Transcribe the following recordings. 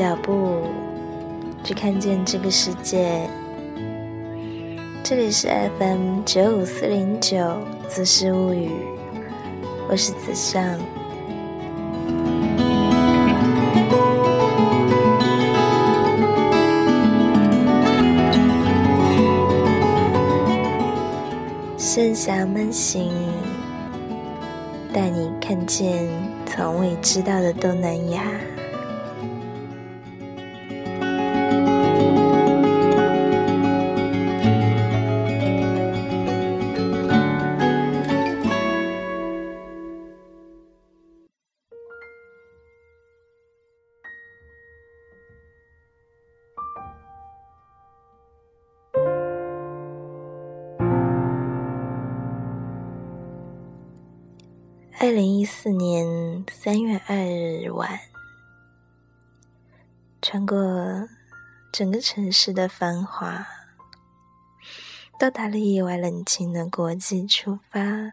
脚步，去看见这个世界。这里是 FM 九五四零九《姿势物语》，我是子尚。盛夏慢行，带你看见从未知道的东南亚。二零一四年三月二日晚，穿过整个城市的繁华，到达了意外冷清的国际出发。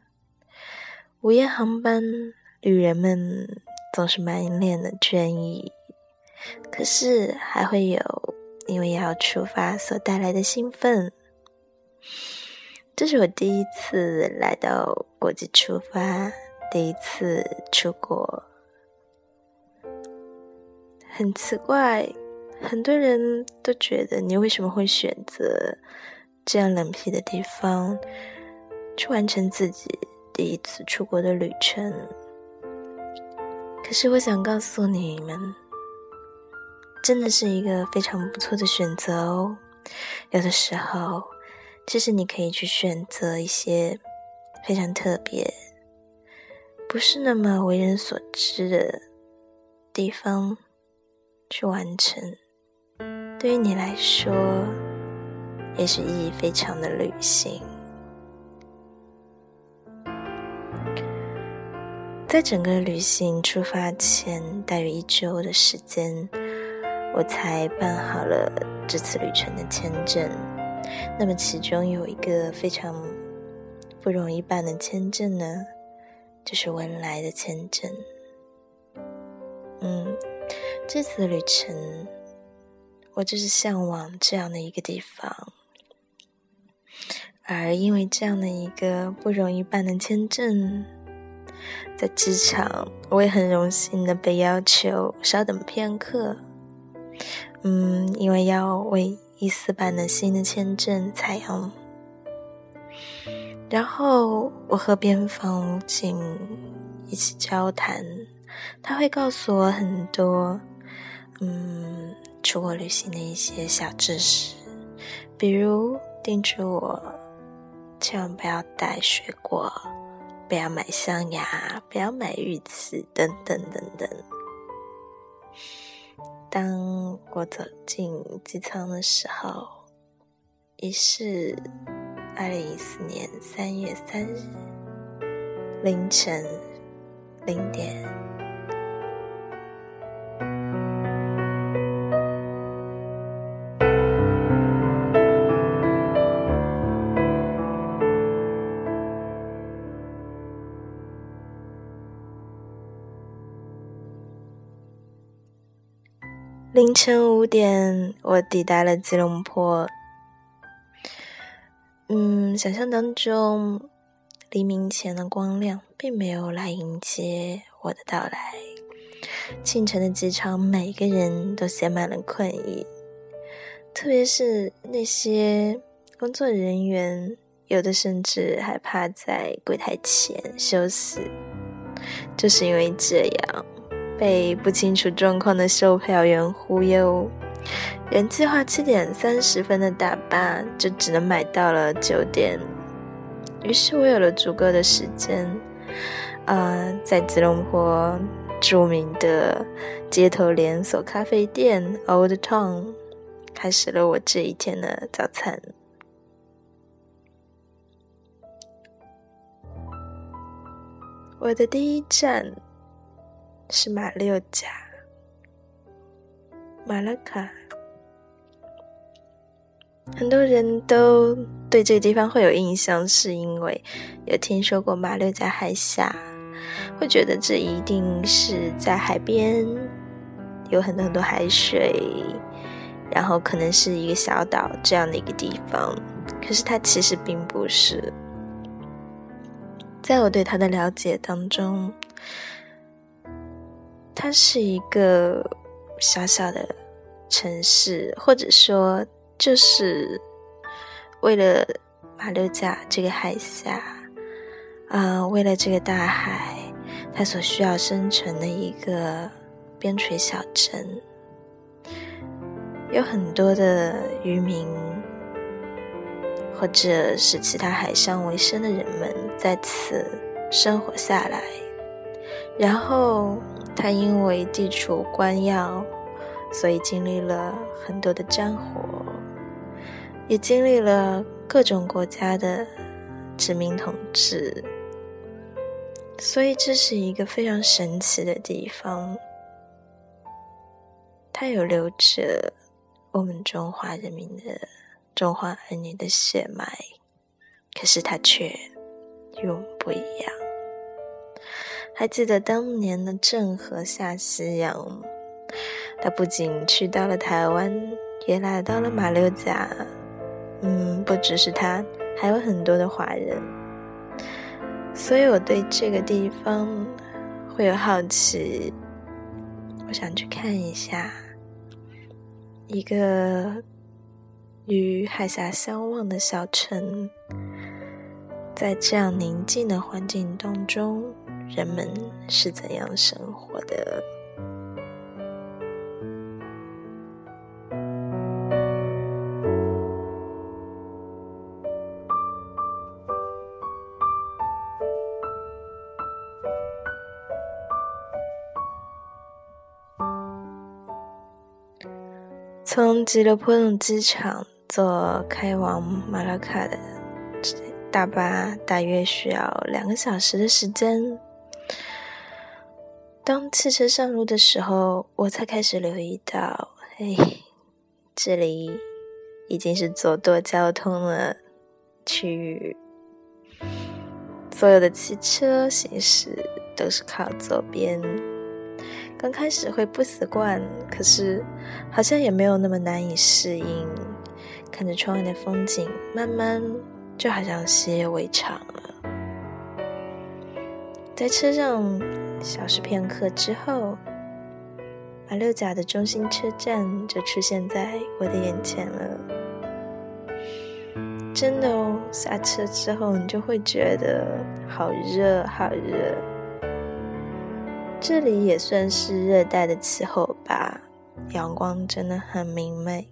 午夜航班，旅人们总是满脸的倦意，可是还会有因为要出发所带来的兴奋。这是我第一次来到国际出发。第一次出国，很奇怪，很多人都觉得你为什么会选择这样冷僻的地方去完成自己第一次出国的旅程？可是我想告诉你们，真的是一个非常不错的选择哦。有的时候，其实你可以去选择一些非常特别。不是那么为人所知的地方去完成，对于你来说也是意义非常的旅行。在整个旅行出发前大约一周的时间，我才办好了这次旅程的签证。那么其中有一个非常不容易办的签证呢？就是文莱的签证。嗯，这次旅程，我就是向往这样的一个地方。而因为这样的一个不容易办的签证，在机场我也很荣幸的被要求稍等片刻。嗯，因为要为一次办的新的签证采用。然后我和边防警一起交谈，他会告诉我很多，嗯，出国旅行的一些小知识，比如叮嘱我千万不要带水果，不要买象牙，不要买玉器，等等等等。当我走进机舱的时候，已是。二零一四年三月三日凌晨零点，凌晨五点，我抵达了吉隆坡。嗯，想象当中，黎明前的光亮并没有来迎接我的到来。清晨的机场，每个人都写满了困意，特别是那些工作人员，有的甚至还趴在柜台前休息。就是因为这样，被不清楚状况的售票员忽悠。原计划七点三十分的大巴，就只能买到了九点。于是我有了足够的时间，呃，在吉隆坡著名的街头连锁咖啡店 Old Town，开始了我这一天的早餐。我的第一站是马六甲，马拉卡。很多人都对这个地方会有印象，是因为有听说过马六甲海峡，会觉得这一定是在海边，有很多很多海水，然后可能是一个小岛这样的一个地方。可是它其实并不是。在我对它的了解当中，它是一个小小的城市，或者说，就是为了马六甲这个海峡，啊，为了这个大海，它所需要生存的一个边陲小镇，有很多的渔民，或者是其他海上为生的人们在此生活下来，然后。他因为地处关要，所以经历了很多的战火，也经历了各种国家的殖民统治，所以这是一个非常神奇的地方。它有流着我们中华人民的中华儿女的血脉，可是它却与我们不一样。还记得当年的郑和下西洋，他不仅去到了台湾，也来到了马六甲。嗯，不只是他，还有很多的华人。所以我对这个地方会有好奇，我想去看一下一个与海峡相望的小城，在这样宁静的环境当中。人们是怎样生活的？从吉隆坡机场坐开往马拉卡的大巴，大约需要两个小时的时间。当汽车上路的时候，我才开始留意到，嘿，这里已经是左舵交通了区域，所有的汽车行驶都是靠左边。刚开始会不习惯，可是好像也没有那么难以适应。看着窗外的风景，慢慢就好像习以为常了。在车上。消失片刻之后，马六甲的中心车站就出现在我的眼前了。真的哦，下车之后你就会觉得好热，好热。这里也算是热带的气候吧，阳光真的很明媚，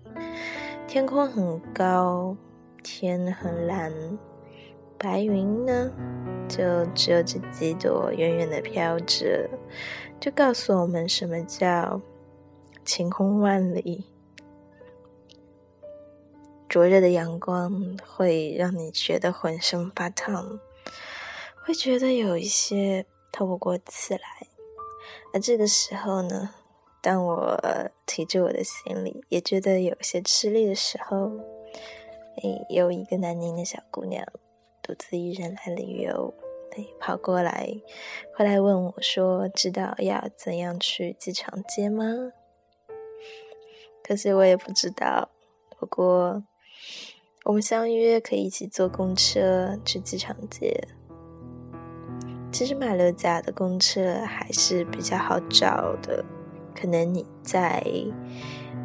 天空很高，天很蓝，白云呢？就只有这几朵远远的飘着，就告诉我们什么叫晴空万里。灼热的阳光会让你觉得浑身发烫，会觉得有一些透不过气来。而这个时候呢，当我提着我的行李，也觉得有些吃力的时候，哎，有一个南宁的小姑娘。独自一人来旅游，对，跑过来，回来问我说：“知道要怎样去机场接吗？”可是我也不知道。不过我们相约可以一起坐公车去机场接。其实马六甲的公车还是比较好找的，可能你在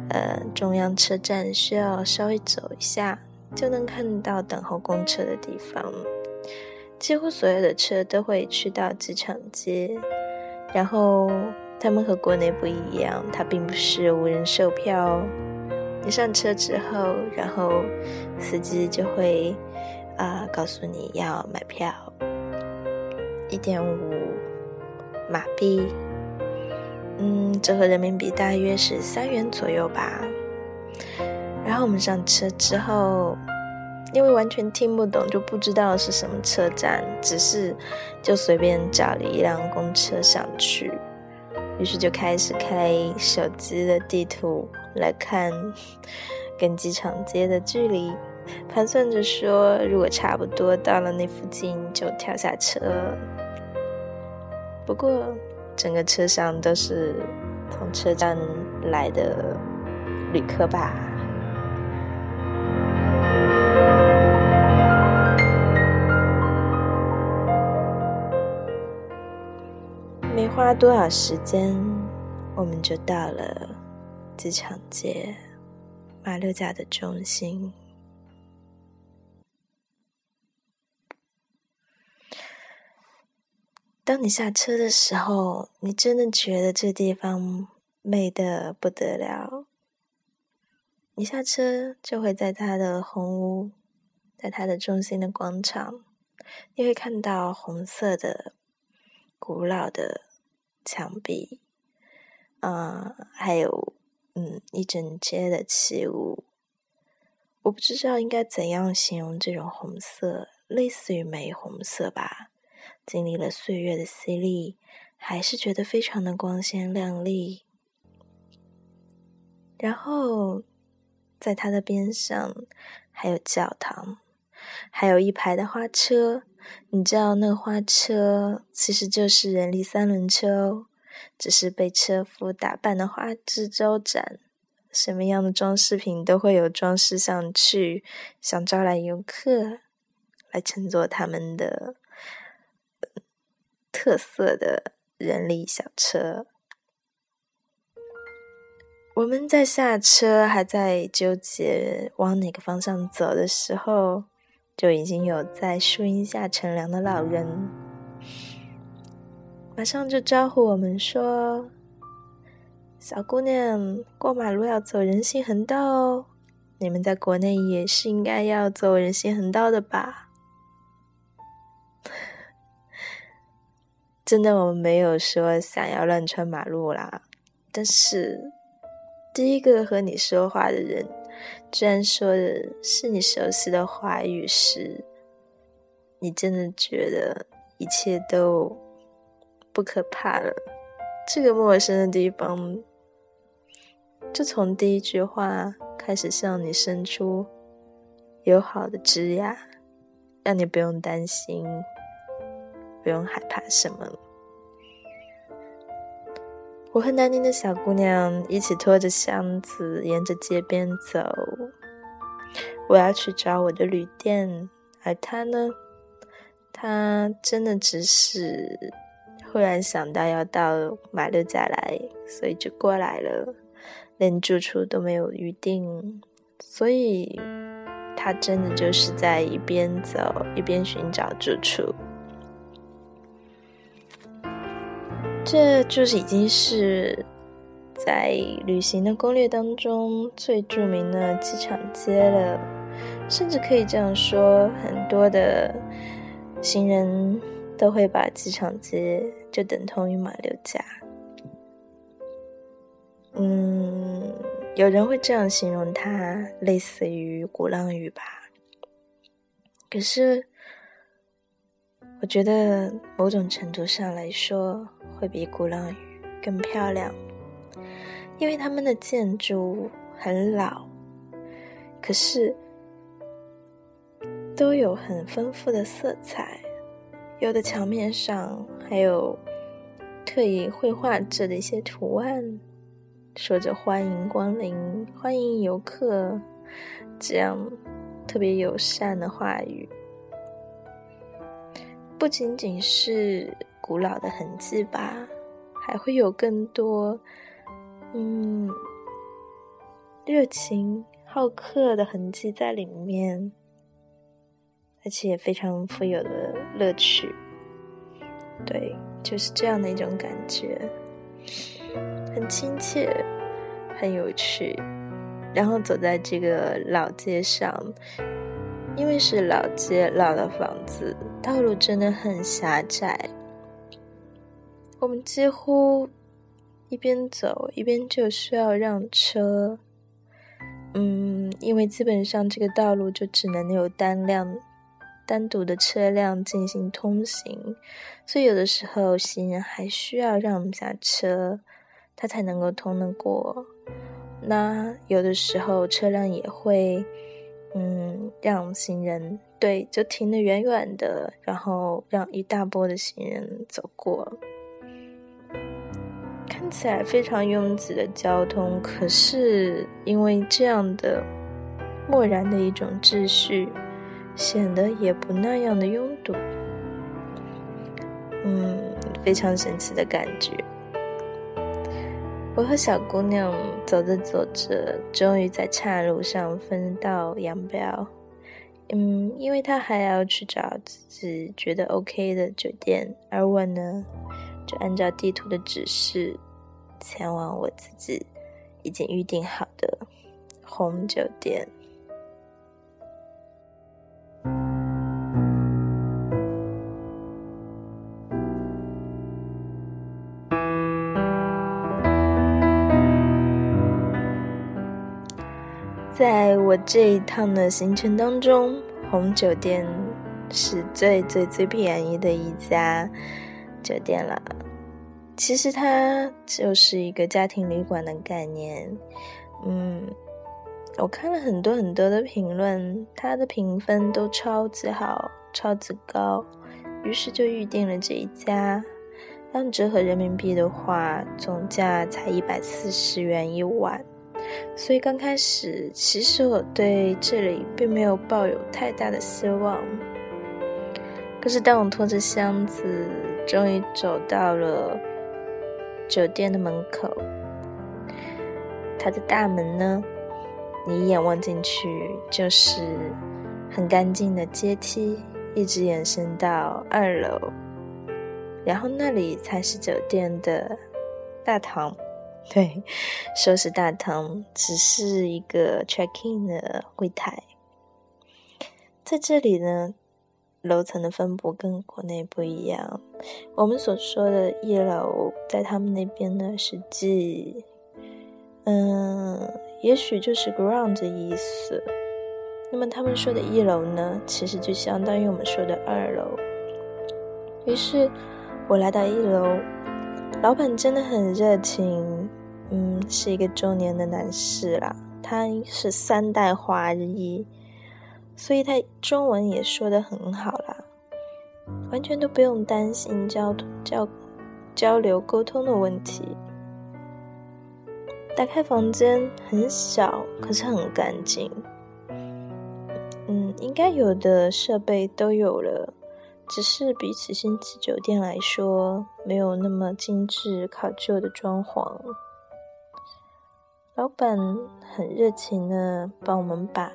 呃中央车站需要稍微走一下。就能看到等候公车的地方，几乎所有的车都会去到机场街，然后他们和国内不一样，它并不是无人售票。你上车之后，然后司机就会啊告诉你要买票，一点五马币，嗯，折合人民币大约是三元左右吧。然后我们上车之后，因为完全听不懂，就不知道是什么车站，只是就随便找了一辆公车上去。于是就开始开手机的地图来看跟机场街的距离，盘算着说，如果差不多到了那附近就跳下车。不过整个车上都是从车站来的旅客吧。花多少时间，我们就到了机场街马六甲的中心。当你下车的时候，你真的觉得这地方美的不得了。你下车就会在它的红屋，在它的中心的广场，你会看到红色的、古老的墙壁，啊，还有嗯一整街的器物。我不知道应该怎样形容这种红色，类似于玫红色吧。经历了岁月的洗礼，还是觉得非常的光鲜亮丽。然后，在它的边上还有教堂，还有一排的花车。你知道，那花车其实就是人力三轮车哦，只是被车夫打扮的花枝招展，什么样的装饰品都会有装饰上去，想招来游客来乘坐他们的。特色的人力小车，我们在下车还在纠结往哪个方向走的时候，就已经有在树荫下乘凉的老人，马上就招呼我们说：“小姑娘，过马路要走人行横道哦，你们在国内也是应该要走人行横道的吧？” 真的，我们没有说想要乱穿马路啦。但是，第一个和你说话的人，居然说的是你熟悉的话语时，你真的觉得一切都不可怕了。这个陌生的地方，就从第一句话开始向你伸出友好的枝桠，让你不用担心。不用害怕什么。我和南宁的小姑娘一起拖着箱子沿着街边走。我要去找我的旅店，而她呢？她真的只是忽然想到要到马六甲来，所以就过来了，连住处都没有预定。所以她真的就是在一边走一边寻找住处。这就是已经是在旅行的攻略当中最著名的机场街了，甚至可以这样说，很多的行人都会把机场街就等同于马六甲。嗯，有人会这样形容它，类似于鼓浪屿吧。可是，我觉得某种程度上来说。会比鼓浪屿更漂亮，因为他们的建筑很老，可是都有很丰富的色彩。有的墙面上还有特意绘画着的一些图案，说着“欢迎光临，欢迎游客”这样特别友善的话语。不仅仅是。古老的痕迹吧，还会有更多，嗯，热情好客的痕迹在里面，而且非常富有的乐趣。对，就是这样的一种感觉，很亲切，很有趣。然后走在这个老街上，因为是老街、老的房子，道路真的很狭窄。我们几乎一边走一边就需要让车，嗯，因为基本上这个道路就只能有单辆、单独的车辆进行通行，所以有的时候行人还需要让下车，他才能够通得过。那有的时候车辆也会，嗯，让行人对就停得远远的，然后让一大波的行人走过。看起来非常拥挤的交通，可是因为这样的漠然的一种秩序，显得也不那样的拥堵。嗯，非常神奇的感觉。我和小姑娘走着走着，终于在岔路上分道扬镳。嗯，因为她还要去找自己觉得 OK 的酒店，而我呢，就按照地图的指示，前往我自己已经预定好的红酒店。在我这一趟的行程当中，红酒店是最最最便宜的一家酒店了。其实它就是一个家庭旅馆的概念。嗯，我看了很多很多的评论，它的评分都超级好，超级高，于是就预定了这一家。按折合人民币的话，总价才一百四十元一晚。所以刚开始，其实我对这里并没有抱有太大的希望。可是当我拖着箱子，终于走到了酒店的门口，它的大门呢，你一眼望进去就是很干净的阶梯，一直延伸到二楼，然后那里才是酒店的大堂。对，收拾大堂只是一个 check in 的柜台，在这里呢，楼层的分布跟国内不一样。我们所说的一楼，在他们那边呢是 G，，嗯，也许就是 ground 的意思。那么他们说的一楼呢，其实就相当于我们说的二楼。于是我来到一楼，老板真的很热情。嗯，是一个中年的男士啦，他是三代华裔，所以他中文也说的很好啦，完全都不用担心交交交流沟通的问题。打开房间很小，可是很干净。嗯，应该有的设备都有了，只是比起星级酒店来说，没有那么精致考究的装潢。老板很热情的帮我们把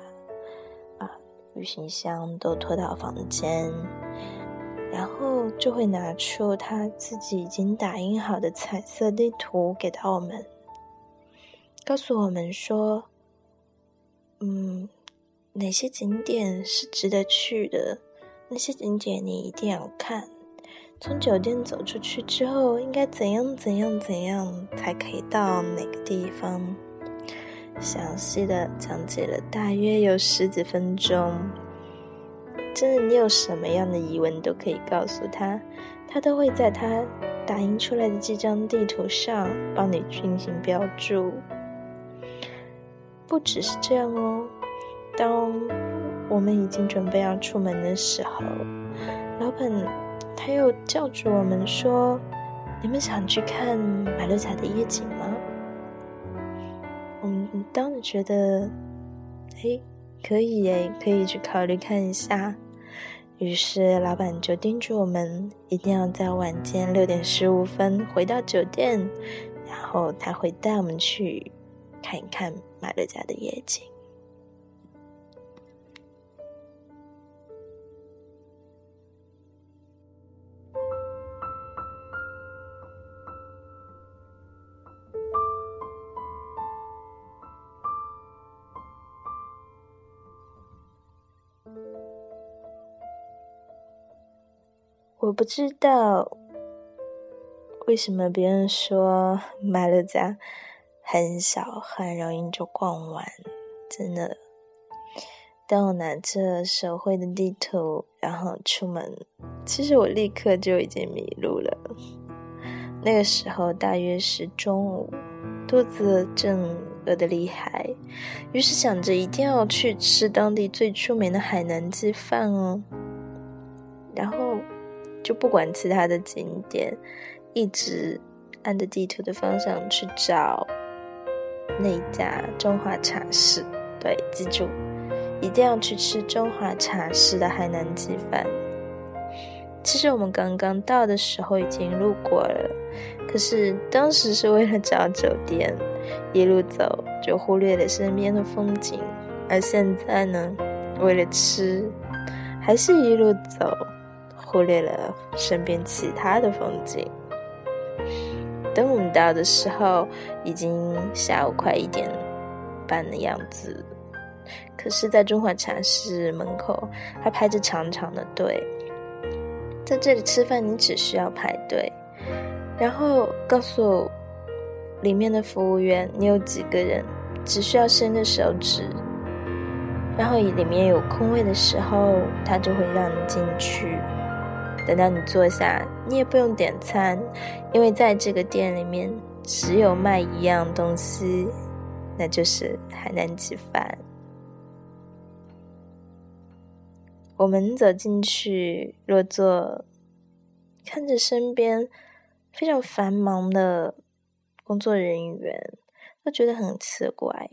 旅行箱都拖到房间，然后就会拿出他自己已经打印好的彩色地图给到我们，告诉我们说，嗯，哪些景点是值得去的，那些景点你一定要看。从酒店走出去之后，应该怎样怎样怎样才可以到哪个地方？详细的讲解了大约有十几分钟。真的，你有什么样的疑问都可以告诉他，他都会在他打印出来的这张地图上帮你进行标注。不只是这样哦，当我们已经准备要出门的时候，老板他又叫住我们说：“你们想去看马六甲的夜景吗？”当你觉得，哎，可以哎，可以去考虑看一下。于是老板就叮嘱我们，一定要在晚间六点十五分回到酒店，然后他会带我们去看一看马六甲的夜景。我不知道为什么别人说马六甲很小，很容易就逛完。真的，当我拿着手绘的地图，然后出门，其实我立刻就已经迷路了。那个时候大约是中午，肚子正饿得厉害，于是想着一定要去吃当地最出名的海南鸡饭哦，就不管其他的景点，一直按着地图的方向去找那家中华茶室。对，记住，一定要去吃中华茶室的海南鸡饭。其实我们刚刚到的时候已经路过了，可是当时是为了找酒店，一路走就忽略了身边的风景。而现在呢，为了吃，还是一路走。忽略了身边其他的风景。等我们到的时候，已经下午快一点半的样子。可是，在中华茶室门口还排着长长的队。在这里吃饭，你只需要排队，然后告诉里面的服务员你有几个人，只需要伸个手指，然后里面有空位的时候，他就会让你进去。等到你坐下，你也不用点餐，因为在这个店里面只有卖一样东西，那就是海南鸡饭。我们走进去落座，看着身边非常繁忙的工作人员，都觉得很奇怪。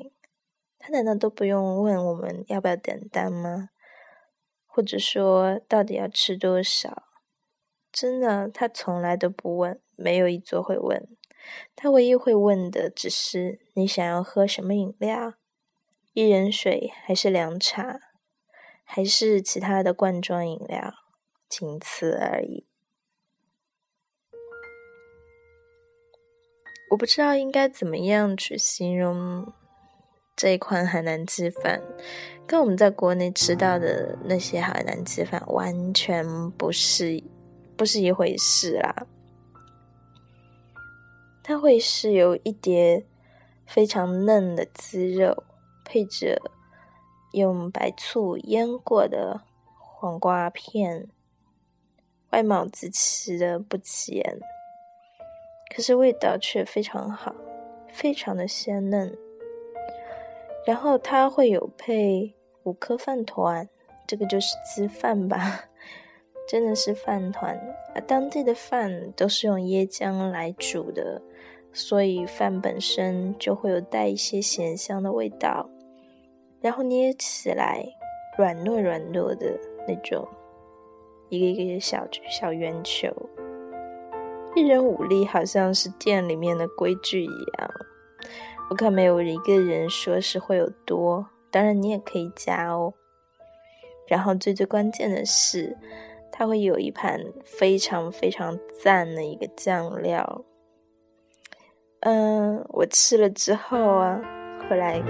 他难道都不用问我们要不要点单吗？或者说，到底要吃多少？真的，他从来都不问，没有一桌会问。他唯一会问的只是你想要喝什么饮料，薏仁水还是凉茶，还是其他的罐装饮料，仅此而已。我不知道应该怎么样去形容这一款海南鸡饭，跟我们在国内吃到的那些海南鸡饭完全不是。不是一回事啦，它会是有一碟非常嫩的鸡肉，配着用白醋腌过的黄瓜片，外貌极其的不起眼，可是味道却非常好，非常的鲜嫩。然后它会有配五颗饭团，这个就是鸡饭吧。真的是饭团，而当地的饭都是用椰浆来煮的，所以饭本身就会有带一些咸香的味道，然后捏起来软糯软糯的那种，一个一个小小圆球，一人五粒，好像是店里面的规矩一样。我看没有一个人说是会有多，当然你也可以加哦。然后最最关键的是。它会有一盘非常非常赞的一个酱料，嗯，我吃了之后啊，后来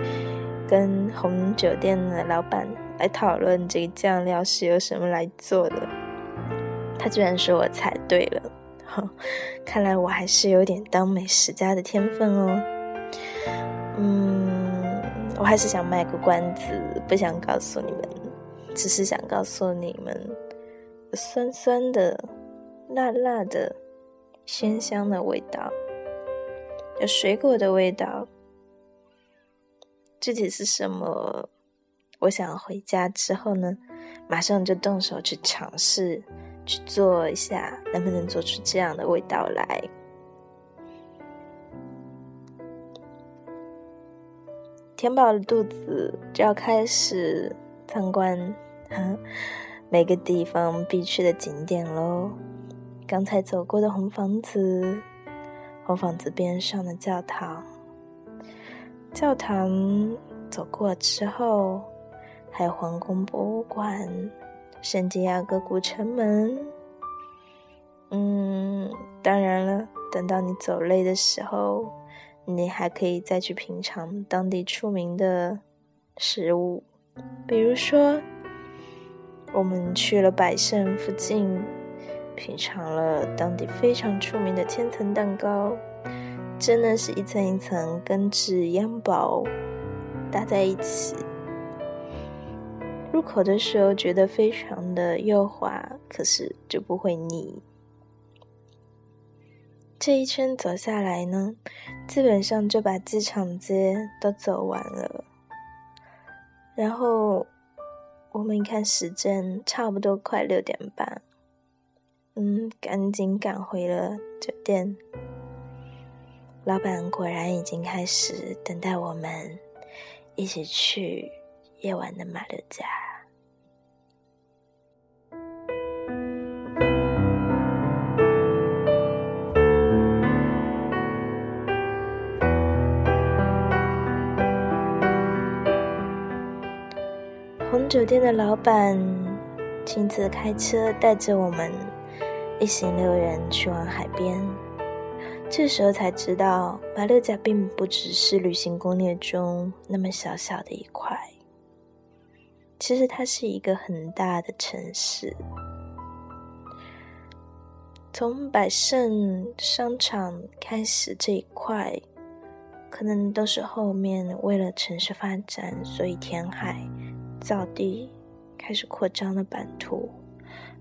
跟红酒店的老板来讨论这个酱料是由什么来做的，他居然说我猜对了，看来我还是有点当美食家的天分哦。嗯，我还是想卖个关子，不想告诉你们，只是想告诉你们。酸酸的、辣辣的、鲜香的味道，有水果的味道。具体是什么？我想回家之后呢，马上就动手去尝试去做一下，能不能做出这样的味道来？填饱了肚子，就要开始参观。每个地方必去的景点喽。刚才走过的红房子，红房子边上的教堂，教堂走过之后，还有皇宫博物馆、圣地亚哥古城门。嗯，当然了，等到你走累的时候，你还可以再去品尝当地出名的食物，比如说。我们去了百盛附近，品尝了当地非常出名的千层蛋糕，真的是一层一层跟纸一样薄，搭在一起。入口的时候觉得非常的幼滑，可是就不会腻。这一圈走下来呢，基本上就把机场街都走完了，然后。我们一看时间，差不多快六点半，嗯，赶紧赶回了酒店。老板果然已经开始等待我们一起去夜晚的马六甲。红酒店的老板亲自开车带着我们一行六人去往海边。这时候才知道，马六甲并不只是旅行攻略中那么小小的一块。其实它是一个很大的城市。从百盛商场开始这一块，可能都是后面为了城市发展，所以填海造地开始扩张的版图。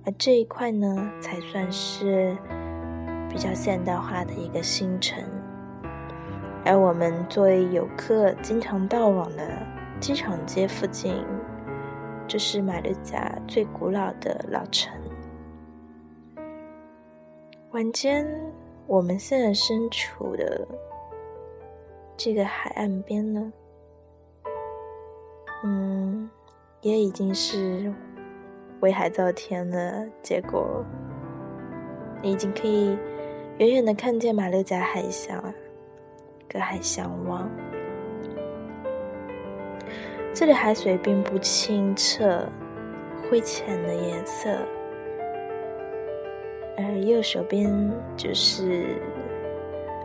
而这一块呢，才算是。比较现代化的一个新城，而我们作为游客经常到往的机场街附近，就是马六甲最古老的老城。晚间，我们现在身处的这个海岸边呢，嗯，也已经是围海造天了。结果，你已经可以。远远的看见马六甲海峡，隔海相望。这里海水并不清澈，灰浅的颜色，而右手边就是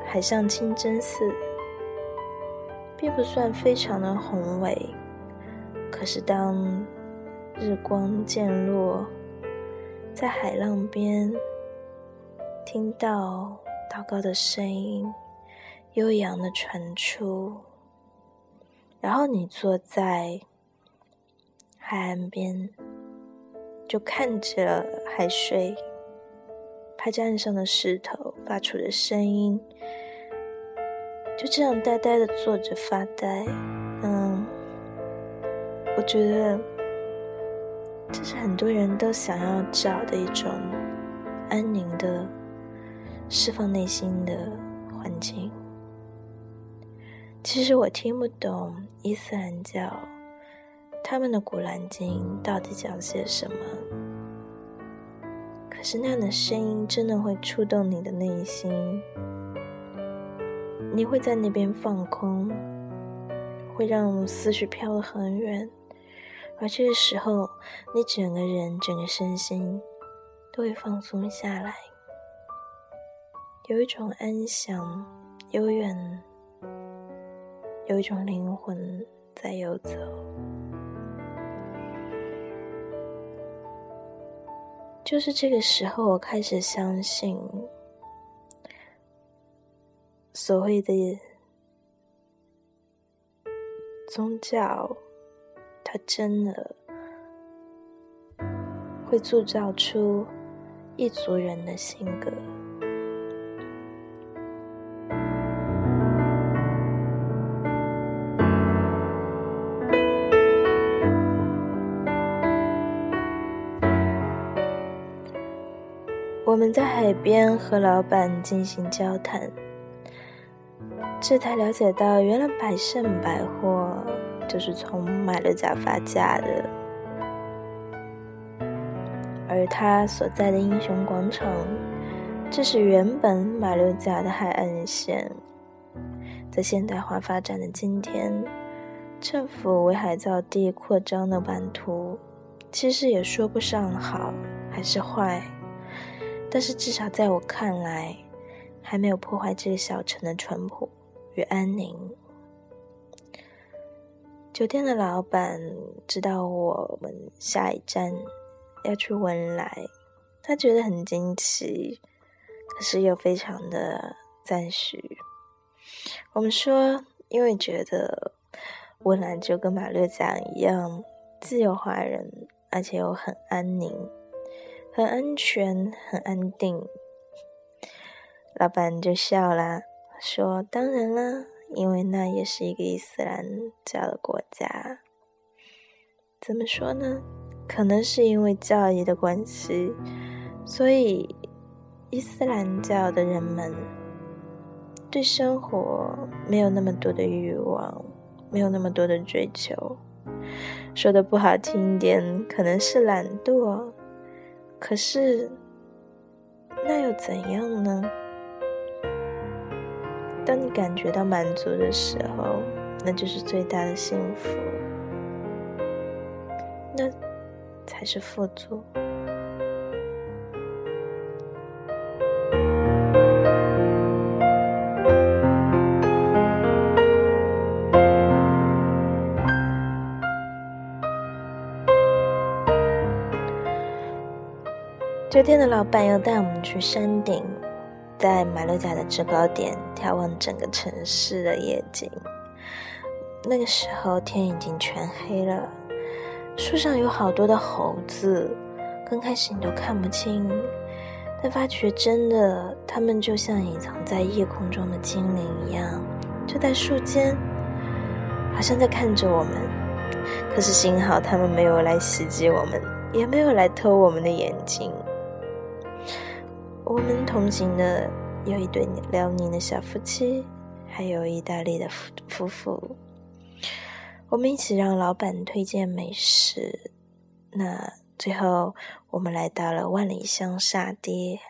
海上清真寺，并不算非常的宏伟。可是当日光渐落，在海浪边。听到祷告的声音悠扬的传出，然后你坐在海岸边，就看着海水拍在岸上的石头发出的声音，就这样呆呆的坐着发呆。觉得这是很多人都想要找的一种安宁的。释放内心的环境。其实我听不懂伊斯兰教他们的古兰经到底讲些什么，可是那样的声音真的会触动你的内心，你会在那边放空，会让思绪飘得很远，而这个时候，你整个人、整个身心都会放松下来。有一种安详、悠远，有一种灵魂在游走。就是这个时候，我开始相信，所谓的宗教，他真的会铸造出一族人的性格。我们在海边和老板进行交谈，这才了解到，原来百盛百货就是从马六甲发家的，而他所在的英雄广场，这是原本马六甲的海岸线。在现代化发展的今天，政府为海造地扩张的版图，其实也说不上好还是坏。但是至少在我看来，还没有破坏这个小城的淳朴与安宁。酒店的老板知道我们下一站要去文莱，他觉得很惊奇，可是又非常的赞许。我们说，因为觉得文莱就跟马六甲一样，自由华人，而且又很安宁。很安全，很安定。老板就笑了，说：“当然啦，因为那也是一个伊斯兰教的国家。怎么说呢？可能是因为教义的关系，所以伊斯兰教的人们对生活没有那么多的欲望，没有那么多的追求。说的不好听一点，可能是懒惰。可是，那又怎样呢？当你感觉到满足的时候，那就是最大的幸福。那才是富足。酒店的老板要带我们去山顶，在马六甲的制高点眺望整个城市的夜景。那个时候天已经全黑了，树上有好多的猴子，刚开始你都看不清，但发觉真的，它们就像隐藏在夜空中的精灵一样，就在树间，好像在看着我们。可是幸好他们没有来袭击我们，也没有来偷我们的眼睛。我们同行的有一对辽宁的小夫妻，还有意大利的夫夫妇。我们一起让老板推荐美食。那最后，我们来到了万里香沙爹。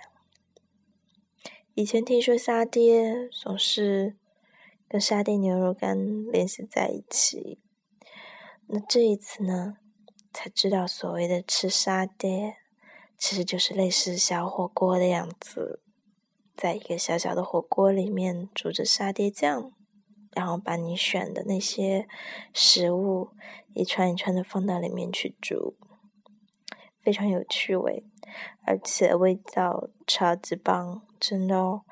以前听说沙爹总是跟沙爹牛肉干联系在一起，那这一次呢，才知道所谓的吃沙爹。其实就是类似小火锅的样子，在一个小小的火锅里面煮着沙爹酱，然后把你选的那些食物一串一串的放到里面去煮，非常有趣味，而且味道超级棒，真的哦！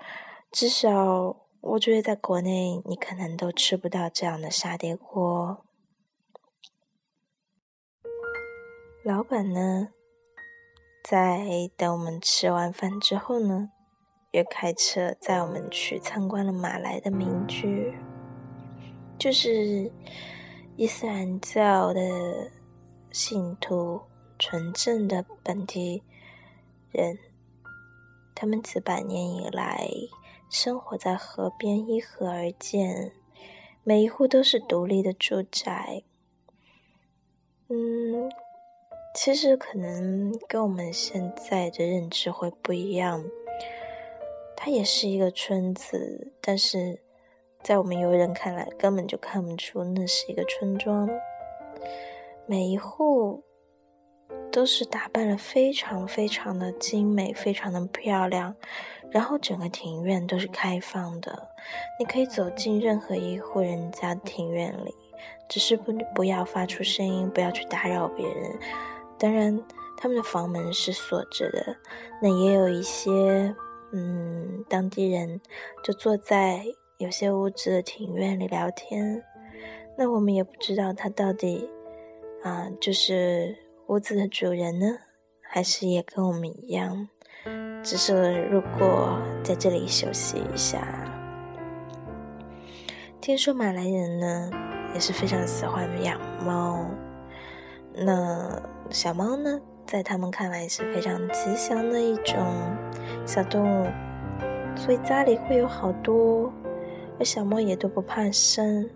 至少我觉得在国内你可能都吃不到这样的沙爹锅。老板呢？在等我们吃完饭之后呢，又开车载我们去参观了马来的民居，就是伊斯兰教的信徒，纯正的本地人，他们几百年以来生活在河边，依河而建，每一户都是独立的住宅，嗯。其实可能跟我们现在的认知会不一样，它也是一个村子，但是在我们游人看来，根本就看不出那是一个村庄。每一户都是打扮的非常非常的精美，非常的漂亮，然后整个庭院都是开放的，你可以走进任何一户人家庭院里，只是不不要发出声音，不要去打扰别人。当然，他们的房门是锁着的。那也有一些，嗯，当地人就坐在有些屋子的庭院里聊天。那我们也不知道他到底，啊，就是屋子的主人呢，还是也跟我们一样，只是路过在这里休息一下。听说马来人呢也是非常喜欢养猫，那。小猫呢，在他们看来是非常吉祥的一种小动物，所以家里会有好多。而小猫也都不怕生，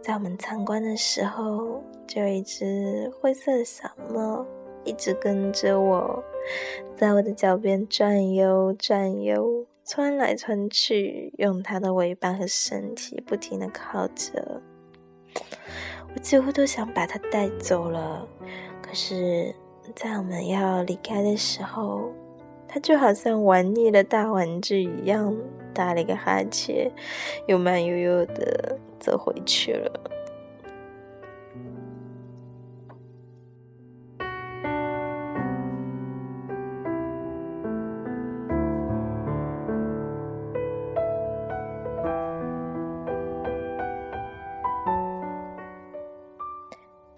在我们参观的时候，就有一只灰色的小猫一直跟着我，在我的脚边转悠转悠，窜来窜去，用它的尾巴和身体不停的靠着，我几乎都想把它带走了。可是，在我们要离开的时候，它就好像玩腻了大玩具一样，打了一个哈欠，又慢悠悠的走回去了。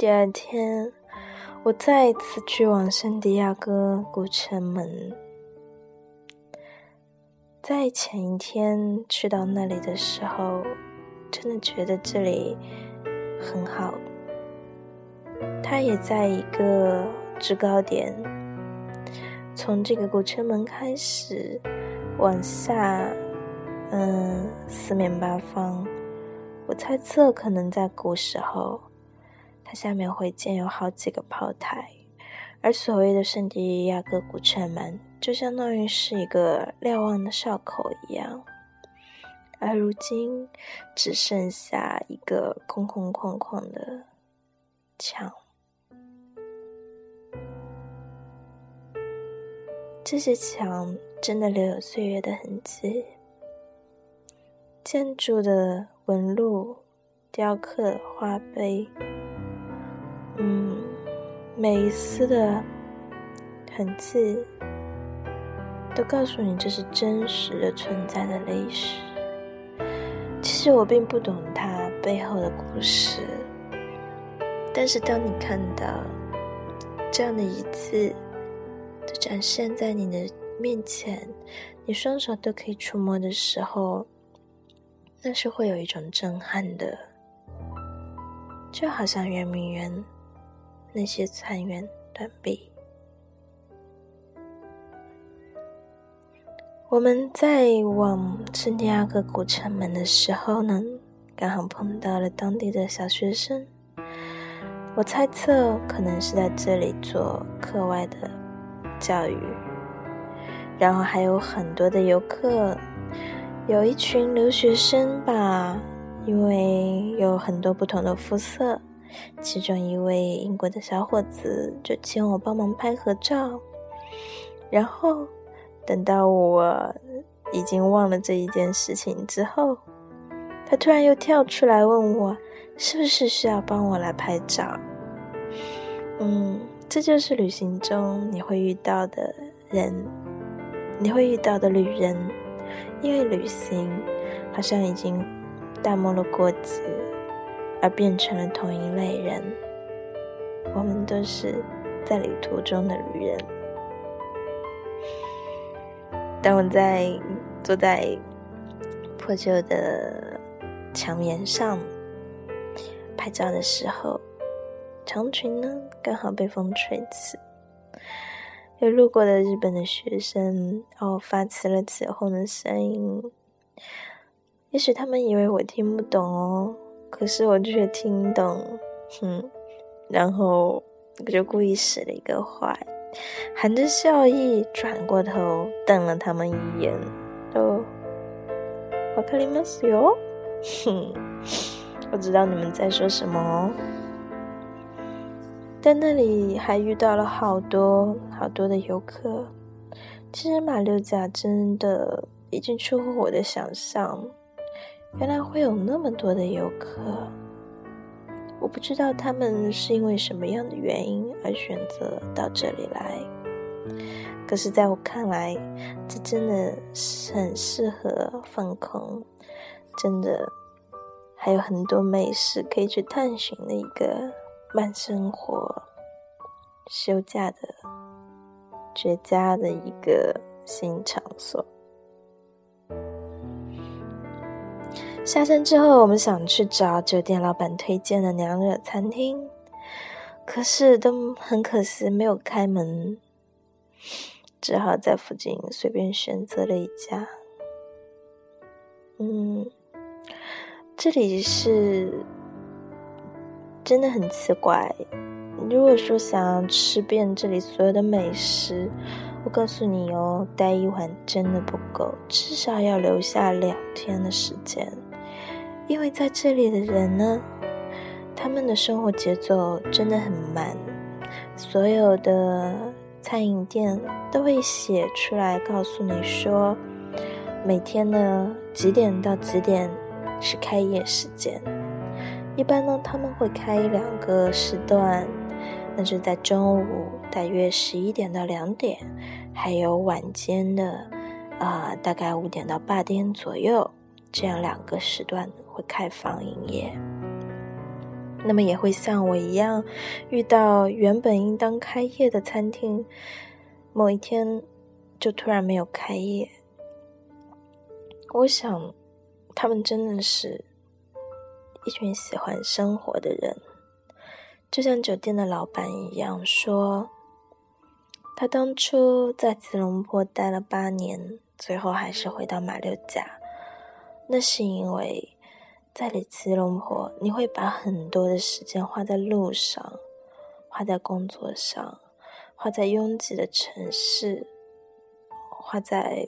第二天。我再一次去往圣地亚哥古城门，在前一天去到那里的时候，真的觉得这里很好。它也在一个制高点，从这个古城门开始往下，嗯，四面八方。我猜测，可能在古时候，下面会建有好几个炮台，而所谓的圣地亚哥古城门，就相当于是一个瞭望的哨口一样。而如今，只剩下一个空空旷旷的墙。这些墙真的留有岁月的痕迹，建筑的。纹路、雕刻、花碑，嗯，每一丝的痕迹都告诉你这是真实的存在的历史。其实我并不懂它背后的故事，但是当你看到这样的一字，就展现在你的面前，你双手都可以触摸的时候。那是会有一种震撼的，就好像圆明园那些残垣断壁。我们在往圣地亚哥古城门的时候呢，刚好碰到了当地的小学生。我猜测可能是在这里做课外的教育，然后还有很多的游客。有一群留学生吧，因为有很多不同的肤色，其中一位英国的小伙子就请我帮忙拍合照。然后等到我已经忘了这一件事情之后，他突然又跳出来问我，是不是需要帮我来拍照？嗯，这就是旅行中你会遇到的人，你会遇到的旅人。因为旅行好像已经淡漠了过节，而变成了同一类人。我们都是在旅途中的旅人。当我在坐在破旧的墙面上拍照的时候，长裙呢刚好被风吹起。有路过的日本的学生哦，发起了起哄的声音。也许他们以为我听不懂哦，可是我却听懂，哼。然后我就故意使了一个坏，含着笑意转过头瞪了他们一眼。哦，わかりますよ。哼，我知道你们在说什么哦。在那里还遇到了好多好多的游客。其实马六甲真的已经出乎我的想象， 原来会有那么多的游客。我不知道他们是因为什么样的原因而选择到这里来，可是在我看来，这真的很适合放空，真的还有很多美食可以去探寻的一个。慢生活、休假的绝佳的一个新场所。下山之后，我们想去找酒店老板推荐的娘惹餐厅，可是都很可惜没有开门，只好在附近随便选择了一家。嗯，这里是。真的很奇怪。如果说想要吃遍这里所有的美食，我告诉你哦，待一晚真的不够，至少要留下两天的时间。因为在这里的人呢，他们的生活节奏真的很慢，所有的餐饮店都会写出来告诉你说，每天呢几点到几点是开业时间。一般呢，他们会开一两个时段，那就在中午大约十一点到两点，还有晚间的，啊，大概五点到八点左右，这样两个时段会开放营业。那么也会像我一样，遇到原本应当开业的餐厅，某一天就突然没有开业。我想，他们真的是。一群喜欢生活的人，就像酒店的老板一样说：“他当初在吉隆坡待了八年，最后还是回到马六甲，那是因为在你吉隆坡，你会把很多的时间花在路上，花在工作上，花在拥挤的城市，花在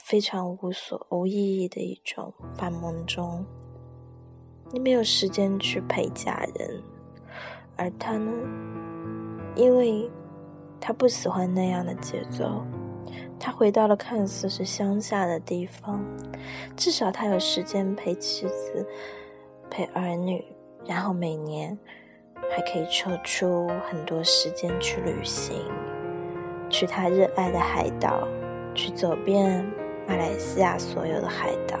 非常无所无意义的一种繁忙中。你没有时间去陪家人，而他呢，因为他不喜欢那样的节奏。他回到了看似是乡下的地方，至少他有时间陪妻子、陪儿女，然后每年还可以抽出很多时间去旅行，去他热爱的海岛，去走遍马来西亚所有的海岛。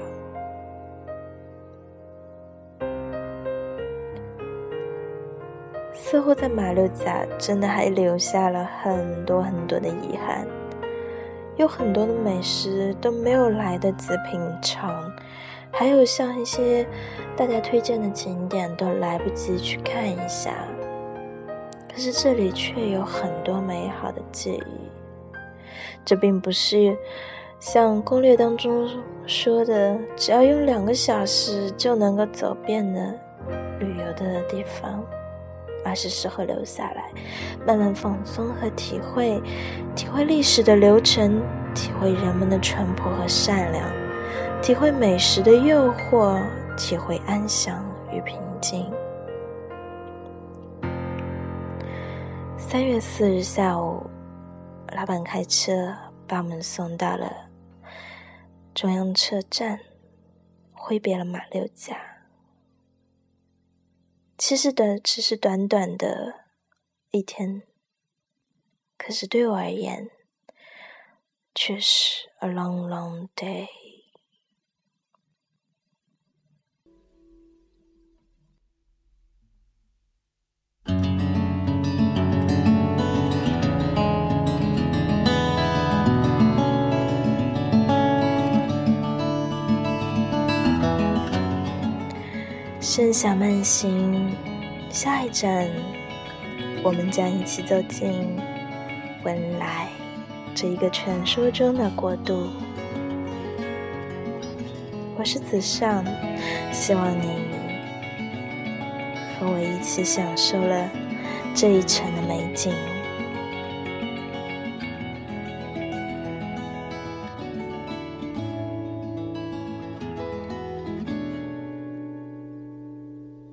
似乎在马六甲真的还留下了很多很多的遗憾。有很多的美食都没有来得及品尝，还有像一些大家推荐的景点都来不及去看一下。可是这里却有很多美好的记忆。这并不是像攻略当中说的，只要用两个小时就能够走遍的旅游的地方。而是适合留下来，慢慢放松和体会，体会历史的流程，体会人们的淳朴和善良，体会美食的诱惑，体会安详与平静。三月四日下午，老板开车把我们送到了中央车站，挥别了马六甲。其实短只是短短的一天，可是对我而言，却是 a long long day。盛夏慢行，下一站，我们将一起走进文莱这一个传说中的国度。我是子尚，希望你和我一起享受了这一程的美景。